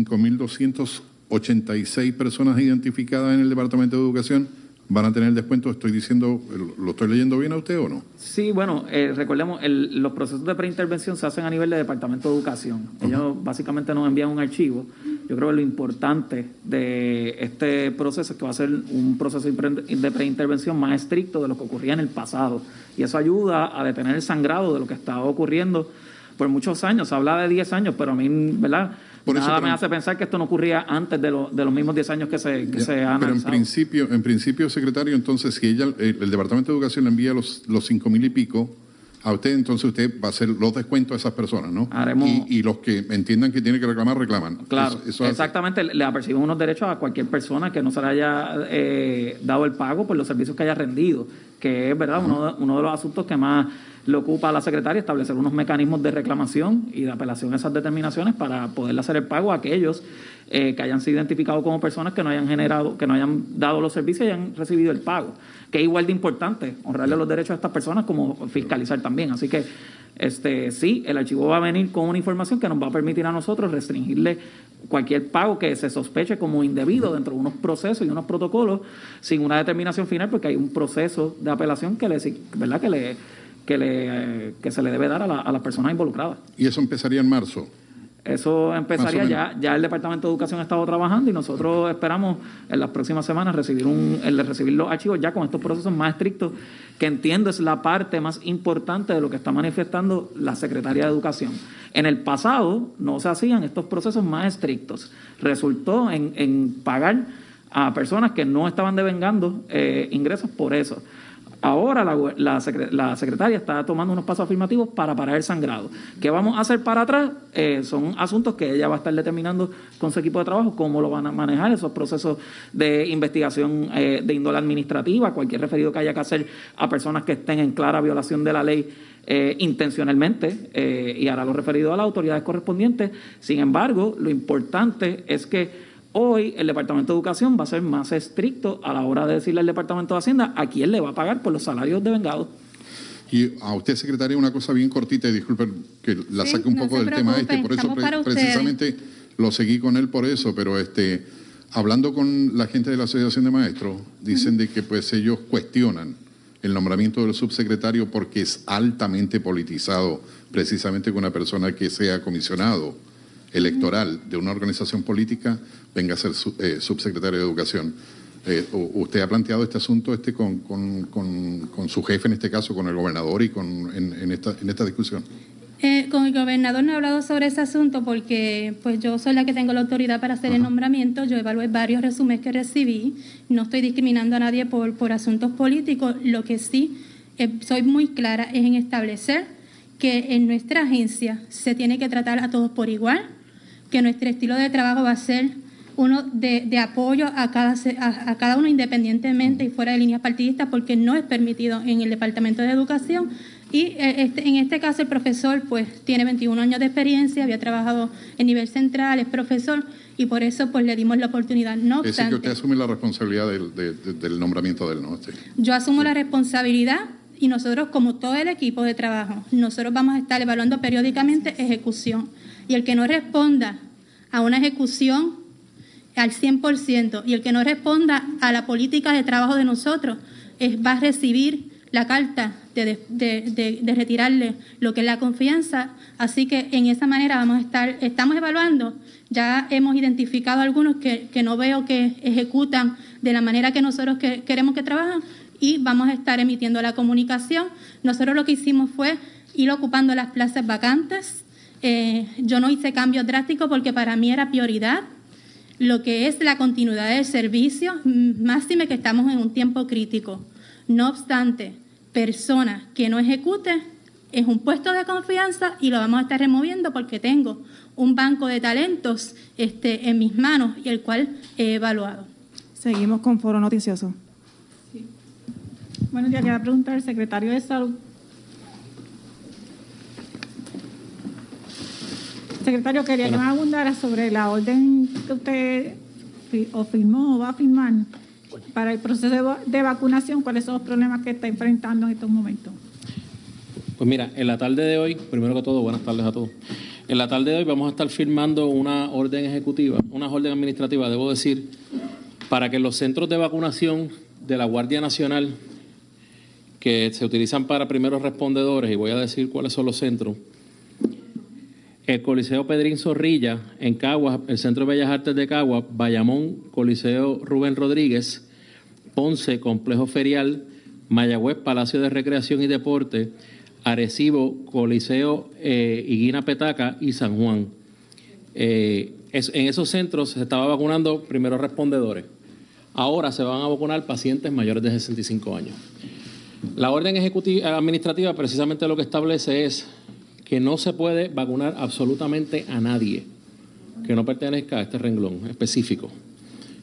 5.286 personas identificadas en el Departamento de Educación, van a tener descuento. ¿Estoy diciendo, lo estoy leyendo bien a usted o no? Sí, bueno, eh, recordemos, los procesos de preintervención se hacen a nivel de Departamento de Educación. Ellos básicamente nos envían un archivo. Yo creo que lo importante de este proceso es que va a ser un proceso de preintervención más estricto de lo que ocurría en el pasado. Y eso ayuda a detener el sangrado de lo que estaba ocurriendo por muchos años. Se habla de 10 años, pero a mí, ¿verdad? Nada me hace pensar que esto no ocurría antes de, de los mismos 10 años que se, que se han Pero en principio, en principio, secretario, entonces, si ella, el, Departamento de Educación le envía los, los cinco mil y pico a usted, entonces usted va a hacer los descuentos a esas personas, ¿no? Haremos... Y, los que entiendan que tiene que reclamar, reclaman. Claro, exactamente. Le apercibimos unos derechos a cualquier persona que no se le haya eh, dado el pago por los servicios que haya rendido, que es, ¿verdad?, uno, uno de los asuntos que más le ocupa a la secretaria establecer unos mecanismos de reclamación y de apelación a esas determinaciones para poder hacer el pago a aquellos eh, que hayan sido identificados como personas que no hayan generado, que no hayan dado los servicios y hayan recibido el pago. Que es igual de importante honrarle los derechos a estas personas como fiscalizar también. Así que este sí, el archivo va a venir con una información que nos va a permitir a nosotros restringirle cualquier pago que se sospeche como indebido dentro de unos procesos y unos protocolos sin una determinación final porque hay un proceso de apelación que le, ¿verdad? que le que, le, que se le debe dar a, la, a las personas involucradas. ¿Y eso empezaría en marzo? Eso empezaría ya, ya el Departamento de Educación ha estado trabajando y nosotros esperamos en las próximas semanas recibir un, el recibir los archivos ya con estos procesos más estrictos, que entiendo es la parte más importante de lo que está manifestando la Secretaría de Educación. En el pasado no se hacían estos procesos más estrictos. Resultó en, en pagar a personas que no estaban devengando eh, ingresos por eso. Ahora la, secretaria está tomando unos pasos afirmativos para parar el sangrado. ¿Qué vamos a hacer para atrás? Eh, son asuntos que ella va a estar determinando con su equipo de trabajo, cómo lo van a manejar, esos procesos de investigación eh, de índole administrativa, cualquier referido que haya que hacer a personas que estén en clara violación de la ley eh, intencionalmente y hará lo referido a las autoridades correspondientes. Sin embargo, lo importante es que Hoy el Departamento de Educación va a ser más estricto a la hora de decirle al Departamento de Hacienda a quién le va a pagar por los salarios de vengados. Y a usted, secretaria, una cosa bien cortita, y disculpen que la saque un poco del tema este, por eso precisamente lo seguí con él por eso, pero este hablando con la gente de la Asociación de Maestros, dicen de que pues ellos cuestionan el nombramiento del subsecretario porque es altamente politizado, precisamente con una persona que sea comisionado electoral de una organización política venga a ser eh, subsecretario de Educación. Eh, ¿Usted ha planteado este asunto este con, su jefe, en este caso, con el gobernador y con, en, esta, en esta discusión? Eh, con el gobernador no he hablado sobre ese asunto porque pues yo soy la que tengo la autoridad para hacer el nombramiento. Yo evalué varios resúmenes que recibí. No estoy discriminando a nadie por, por asuntos políticos. Lo que sí soy muy clara es en establecer que en nuestra agencia se tiene que tratar a todos por igual, que nuestro estilo de trabajo va a ser uno de, apoyo a cada, a, cada uno independientemente y fuera de líneas partidistas, porque no es permitido en el Departamento de Educación. Y eh, este, en este caso el profesor pues tiene 21 años de experiencia, había trabajado en nivel central, es profesor y por eso pues le dimos la oportunidad. No es decir, que usted asume la responsabilidad del, nombramiento del ¿no? Yo asumo la responsabilidad y nosotros como todo el equipo de trabajo, nosotros vamos a estar evaluando periódicamente ejecución. Y el que no responda a una ejecución al 100% y el que no responda a la política de trabajo de nosotros va a recibir la carta de, retirarle lo que es la confianza. Así que en esa manera vamos a estar, estamos evaluando, ya hemos identificado algunos que, que no veo que ejecutan de la manera que nosotros queremos que trabajen y vamos a estar emitiendo la comunicación. Nosotros lo que hicimos fue ir ocupando las plazas vacantes. Eh, yo no hice cambios drásticos porque para mí era prioridad lo que es la continuidad del servicio, máxime que estamos en un tiempo crítico. No obstante, persona que no ejecute es un puesto de confianza y lo vamos a estar removiendo porque tengo un banco de talentos este, en mis manos y el cual he evaluado. Seguimos con Foro Noticioso. Bueno, ya quería preguntar al secretario de Salud. Secretario, quería que me abundara sobre la orden que usted o firmó o va a firmar para el proceso de, vacunación. ¿Cuáles son los problemas que está enfrentando en estos momentos? Pues mira, en la tarde de hoy, primero que todo, buenas tardes a todos. En la tarde de hoy vamos a estar firmando una orden ejecutiva, una orden administrativa, debo decir, para que los centros de vacunación de la Guardia Nacional que se utilizan para primeros respondedores, y voy a decir cuáles son los centros. El Coliseo Pedrín Zorrilla en Caguas, el Centro de Bellas Artes de Caguas, Bayamón, Coliseo Rubén Rodríguez, Ponce, Complejo Ferial, Mayagüez, Palacio de Recreación y Deporte, Arecibo, Coliseo eh, Petaca y San Juan. Eh, en esos centros se estaba vacunando primeros respondedores. Ahora se van a vacunar pacientes mayores de 65 años. La orden ejecutiva administrativa precisamente lo que establece es que no se puede vacunar absolutamente a nadie que no pertenezca a este renglón específico.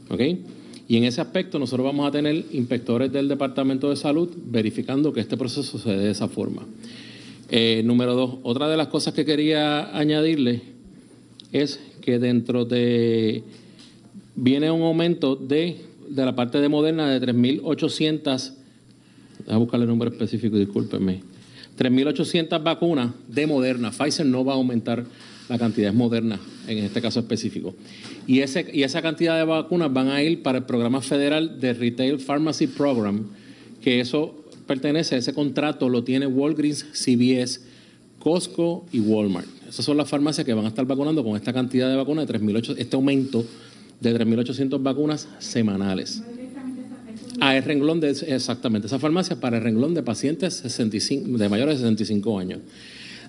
¿Ok? Y en ese aspecto nosotros vamos a tener inspectores del Departamento de Salud verificando que este proceso se dé de esa forma. Eh, número dos, otra de las cosas que quería añadirle es que dentro de... viene un aumento de, de la parte de Moderna de 3.800 a buscarle el nombre específico, discúlpenme. 3.800 vacunas de Moderna. Pfizer no va a aumentar la cantidad, es Moderna en este caso específico. Y, ese, y esa cantidad de vacunas van a ir para el programa federal de Retail Pharmacy Program, que eso pertenece ese contrato, lo tiene Walgreens, CVS, Costco y Walmart. Esas son las farmacias que van a estar vacunando con esta cantidad de vacunas de 3.800, este aumento de 3.800 vacunas semanales. A el renglón de, exactamente, esa farmacia para el renglón de pacientes 65, de mayores de 65 años.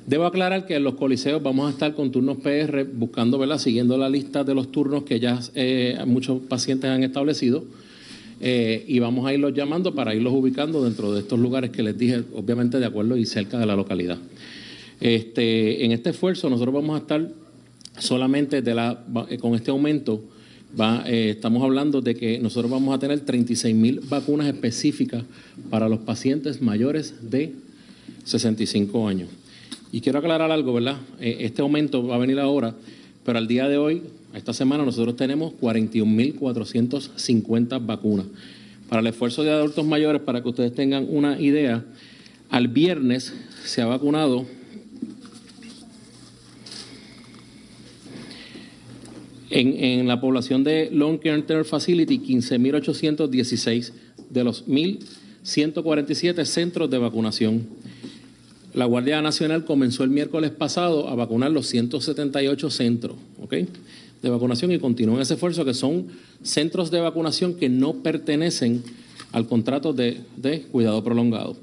Debo aclarar que en los coliseos vamos a estar con turnos PR buscando, ¿verdad? Siguiendo la lista de los turnos que ya eh, muchos pacientes han establecido. eh, y vamos a irlos llamando para irlos ubicando dentro de estos lugares que les dije, obviamente de acuerdo y cerca de la localidad. Este, en este esfuerzo nosotros vamos a estar solamente de la, eh, con este aumento, va, eh, estamos hablando de que nosotros vamos a tener 36 mil vacunas específicas para los pacientes mayores de 65 años. Y quiero aclarar algo, ¿verdad? este aumento va a venir ahora, pero al día de hoy esta semana nosotros tenemos 41.450 vacunas. Para el esfuerzo de adultos mayores, para que ustedes tengan una idea, al viernes se ha vacunado en, la población de Long Care Facility 15.816 de los 1.147 centros de vacunación. La Guardia Nacional comenzó el miércoles pasado a vacunar los 178 centros. ¿ok?, de vacunación y continúan ese esfuerzo, que son centros de vacunación que no pertenecen al contrato de, cuidado prolongado.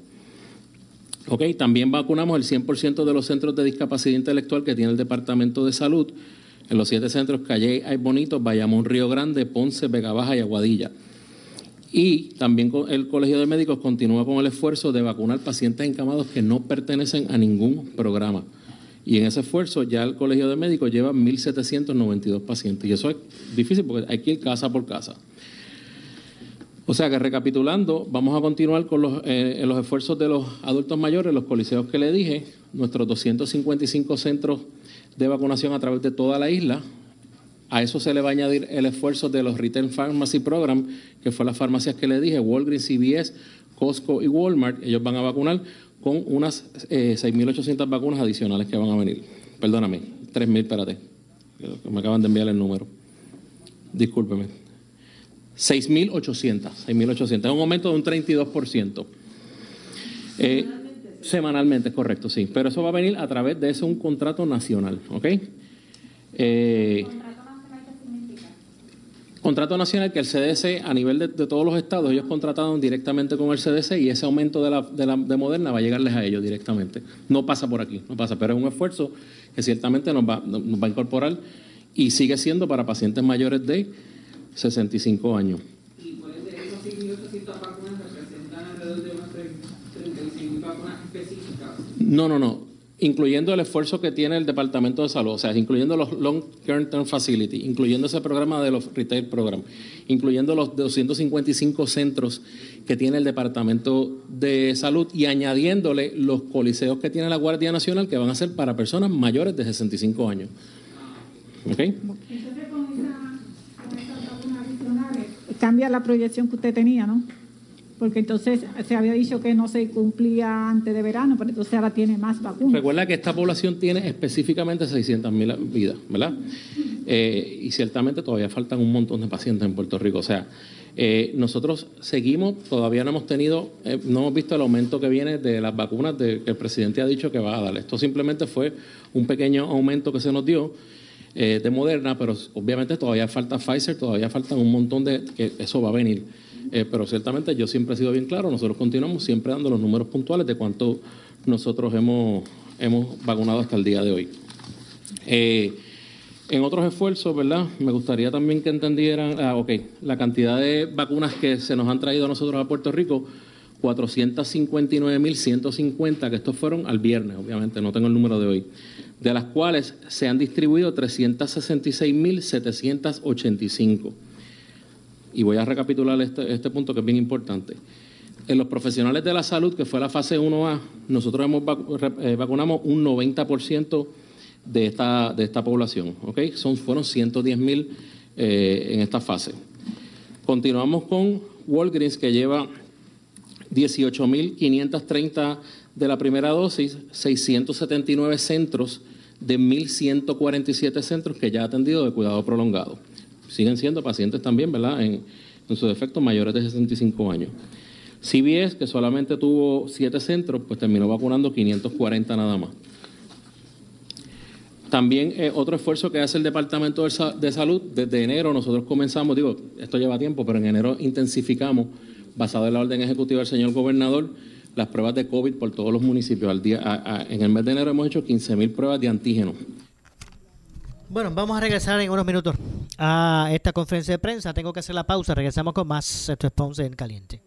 Ok, también vacunamos el 100% de los centros de discapacidad intelectual que tiene el Departamento de Salud en los siete centros Calle Hay Bonito, Bayamón, Río Grande, Ponce, Vega Baja y Aguadilla. Y también el Colegio de Médicos continúa con el esfuerzo de vacunar pacientes encamados que no pertenecen a ningún programa. Y en ese esfuerzo ya el Colegio de Médicos lleva 1.792 pacientes. Y eso es difícil porque hay que ir casa por casa. O sea que recapitulando, vamos a continuar con los, eh, los esfuerzos de los adultos mayores, los coliseos que le dije, nuestros 255 centros de vacunación a través de toda la isla. A eso se le va a añadir el esfuerzo de los Retail Pharmacy Program, que fue las farmacias que le dije, Walgreens, CVS, Costco y Walmart. Ellos van a vacunar con unas 6.800 eh, vacunas adicionales que van a venir. Perdóname, 3.000, espérate, me acaban de enviar el número. Discúlpeme. 6.800, 6.800. Es un aumento de un 32%. Eh, semanalmente, correcto, sí. Pero eso va a venir a través de ese un contrato nacional, ¿ok? Eh, Contrato nacional que el CDC, a nivel de, todos los estados, ellos contrataron directamente con el CDC y ese aumento de, la, de, la, de Moderna va a llegarles a ellos directamente. No pasa por aquí, no pasa, pero es un esfuerzo que ciertamente nos va, nos va a incorporar y sigue siendo para pacientes mayores de 65 años. ¿Y cuáles de esos 6.800 vacunas representan alrededor de unas 35 vacunas específicas? No, no, no incluyendo el esfuerzo que tiene el Departamento de Salud, o sea, incluyendo los Long Term Facility, incluyendo ese programa de los Retail Program, incluyendo los 255 centros que tiene el Departamento de Salud y añadiéndole los coliseos que tiene la Guardia Nacional que van a ser para personas mayores de 65 años. ¿Ok? Entonces, con, cambia la proyección que usted tenía, ¿no? Porque entonces se había dicho que no se cumplía antes de verano, pero entonces ahora tiene más vacunas. Recuerda que esta población tiene específicamente 600.000 vidas, ¿verdad? Eh, y ciertamente todavía faltan un montón de pacientes en Puerto Rico. O sea, eh, nosotros seguimos, todavía no hemos tenido, eh, no hemos visto el aumento que viene de las vacunas de, que el presidente ha dicho que va a dar. Esto simplemente fue un pequeño aumento que se nos dio. de Moderna, pero obviamente todavía falta Pfizer, todavía faltan un montón de que eso va a venir. Eh, pero ciertamente yo siempre he sido bien claro, nosotros continuamos siempre dando los números puntuales de cuánto nosotros hemos, hemos vacunado hasta el día de hoy. Eh, en otros esfuerzos, ¿verdad? Me gustaría también que entendieran, ah, ok, la cantidad de vacunas que se nos han traído a nosotros a Puerto Rico, 459.150, que estos fueron al viernes, obviamente, no tengo el número de hoy, de las cuales se han distribuido 366.785 y voy a recapitular este, este, punto que es bien importante. En los profesionales de la salud, que fue la fase 1A, nosotros hemos eh, vacunamos un 90% de esta, de esta población. Son, fueron 110 mil eh, en esta fase. Continuamos con Walgreens, que lleva 18.530 de la primera dosis, 679 centros de 1.147 centros que ya ha atendido de cuidado prolongado siguen siendo pacientes también, ¿verdad? En, su defecto mayores de 65 años. CBS, que solamente tuvo siete centros, pues terminó vacunando 540 nada más. También eh, otro esfuerzo que hace el Departamento de Salud, desde enero nosotros comenzamos, digo, esto lleva tiempo, pero en enero intensificamos, basado en la orden ejecutiva del señor gobernador, las pruebas de COVID por todos los municipios. Al día, en el mes de enero hemos hecho 15.000 pruebas de antígenos Bueno, vamos a regresar en unos minutos a esta conferencia de prensa. Tengo que hacer la pausa. Regresamos con más. Esto es Ponce en Caliente.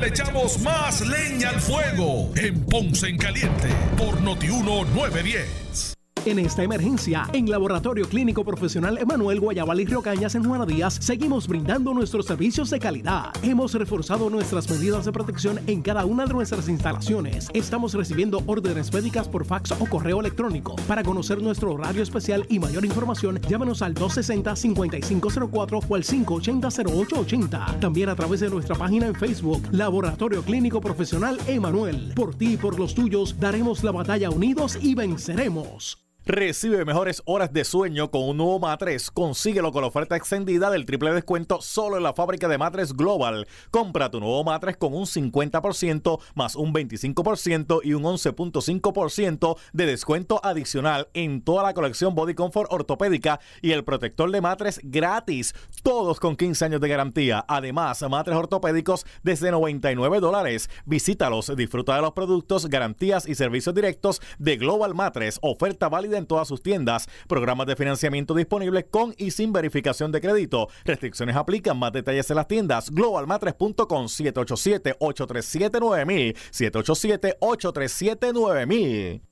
Le echamos más leña al fuego en Ponce en Caliente por Notiuno 910. En esta emergencia, en Laboratorio Clínico Profesional Emanuel Guayabal y Río Cañas en Juana Díaz, seguimos brindando nuestros servicios de calidad. Hemos reforzado nuestras medidas de protección en cada una de nuestras instalaciones. Estamos recibiendo órdenes médicas por fax o correo electrónico. Para conocer nuestro horario especial y mayor información, llámanos al 260-5504 o al 580-0880. También a través de nuestra página en Facebook, Laboratorio Clínico Profesional Emanuel. Por ti y por los tuyos, daremos la batalla unidos y venceremos. Recibe mejores horas de sueño con un nuevo matres. Consíguelo con la oferta extendida del triple descuento solo en la fábrica de matres Global. Compra tu nuevo matres con un 50% más un 25% y un 11.5% de descuento adicional en toda la colección Body Comfort ortopédica y el protector de matres gratis. Todos con 15 años de garantía. Además, matres ortopédicos desde 99 dólares. Visítalos, disfruta de los productos, garantías y servicios directos de Global Matres. Oferta válida en todas sus tiendas. Programas de financiamiento disponibles con y sin verificación de crédito. Restricciones aplican. Más detalles en las tiendas. Globalmatres.com 787-837-9000. 787-837-9000.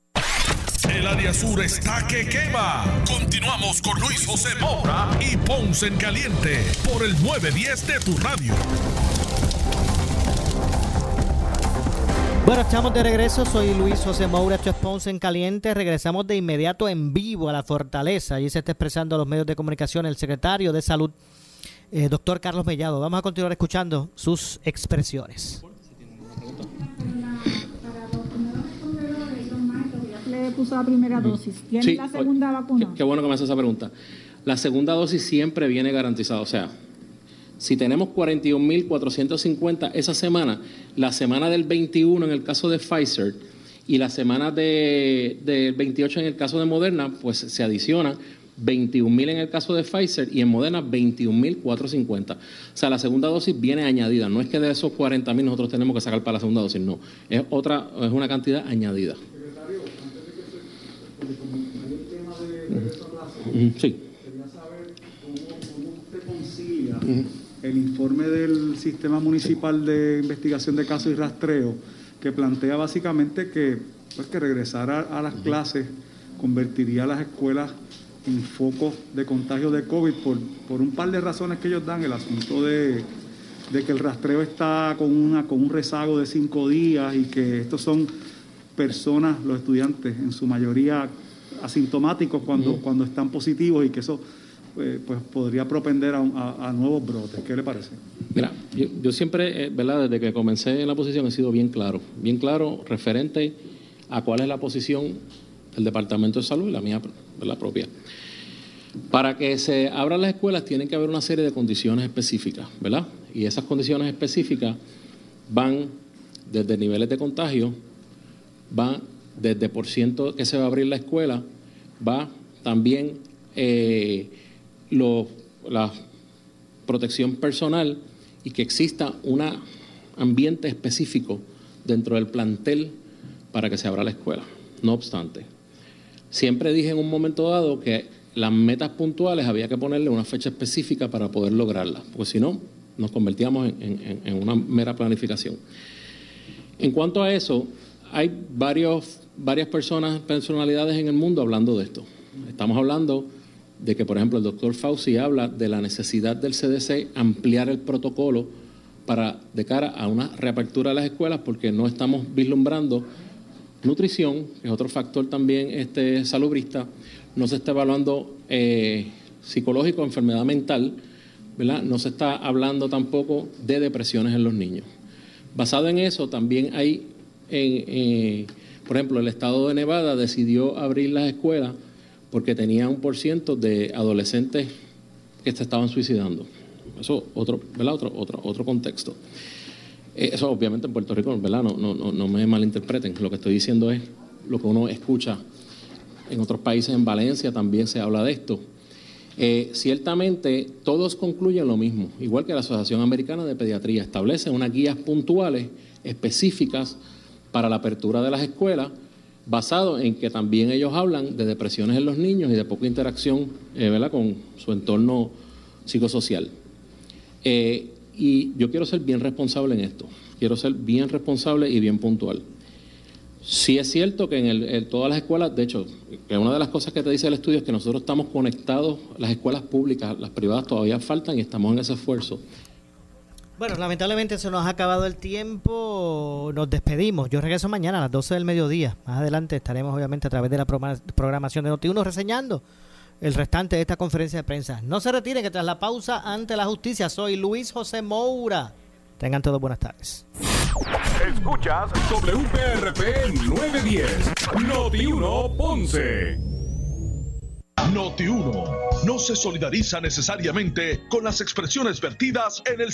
El área sur está que quema. Continuamos con Luis José Moura y Ponce en Caliente por el 910 de tu radio. Bueno, estamos de regreso. Soy Luis José Moura, esto es Ponce en Caliente. Regresamos de inmediato en vivo a la Fortaleza. Allí se está expresando a los medios de comunicación el secretario de Salud, eh, doctor Carlos Mellado. Vamos a continuar escuchando sus expresiones. Le puso la primera dosis. ¿Tiene Sí, la segunda vacuna? Qué bueno que me hace esa pregunta. La segunda dosis siempre viene garantizada. O sea, si tenemos 41.450 esa semana, la semana del 21 en el caso de Pfizer y la semana de- del 28 en el caso de Moderna, pues se adicionan 21.000 en el caso de Pfizer y en Moderna 21.450. O sea, la segunda dosis viene añadida. No es que de esos 40.000 nosotros tenemos que sacar para la segunda dosis, no. Es otra, es una cantidad añadida. Ujú, Sí. concilia el informe del Sistema Municipal de Investigación de Casos y Rastreo, que plantea básicamente que, pues, que regresar a, a las clases convertiría a las escuelas en focos de contagio de COVID por, por un par de razones que ellos dan. El asunto de, de que el rastreo está con, una, con un rezago de cinco días y que estos son personas, los estudiantes, en su mayoría asintomáticos cuando, cuando están positivos y que eso eh, pues podría propender a, a- a nuevos brotes. ¿Qué le parece? Mira, yo, yo siempre, eh, ¿verdad? Desde que comencé en la posición he sido bien claro, bien claro referente a cuál es la posición del Departamento de Salud y la mía, la propia. Para que se abran las escuelas tienen que haber una serie de condiciones específicas, ¿verdad? Y esas condiciones específicas van desde niveles de contagio, va desde por ciento que se va a abrir la escuela, va también eh, la protección personal y que exista un ambiente específico dentro del plantel para que se abra la escuela. No obstante, siempre dije en un momento dado que las metas puntuales había que ponerle una fecha específica para poder lograrlas, porque si no, nos convertíamos en, en- en una mera planificación. En cuanto a eso, hay varios, varias personas, personalidades en el mundo hablando de esto. Estamos hablando de que, por ejemplo, el doctor Fauci habla de la necesidad del CDC ampliar el protocolo para de cara a una reapertura de las escuelas porque no estamos vislumbrando nutrición, que es otro factor también este, salubrista, no se está evaluando eh, psicológico, enfermedad mental, ¿verdad? no se está hablando tampoco de depresiones en los niños. Basado en eso, también hay, en, eh, por ejemplo, el estado de Nevada decidió abrir las escuelas porque tenía un por ciento de adolescentes que se estaban suicidando. Eso otro, ¿verdad? Otro, otro, otro contexto. Eh, Eso obviamente en Puerto Rico, ¿verdad? No, no, no, no me malinterpreten. Lo que estoy diciendo es lo que uno escucha en otros países, en Valencia también se habla de esto. Eh, ciertamente todos concluyen lo mismo, igual que la Asociación Americana de Pediatría establece unas guías puntuales específicas para la apertura de las escuelas basado en que también ellos hablan de depresiones en los niños y de poca interacción eh, ¿verdad? con su entorno psicosocial. Eh, y yo quiero ser bien responsable en esto, quiero ser bien responsable y bien puntual. Sí es cierto que en, todas las escuelas, de hecho, que una de las cosas que te dice el estudio es que nosotros estamos conectados, las escuelas públicas, las privadas todavía faltan y estamos en ese esfuerzo. Bueno, lamentablemente se nos ha acabado el tiempo, nos despedimos. Yo regreso mañana a las 12 del mediodía. Más adelante estaremos obviamente a través de la programación de Noti1 reseñando el restante de esta conferencia de prensa. No se retiren que tras la pausa ante la justicia soy Luis José Moura. Tengan todos buenas tardes. Escuchas WPRP 910, Noti 1 Ponce. Noti 1 no se solidariza necesariamente con las expresiones vertidas en el...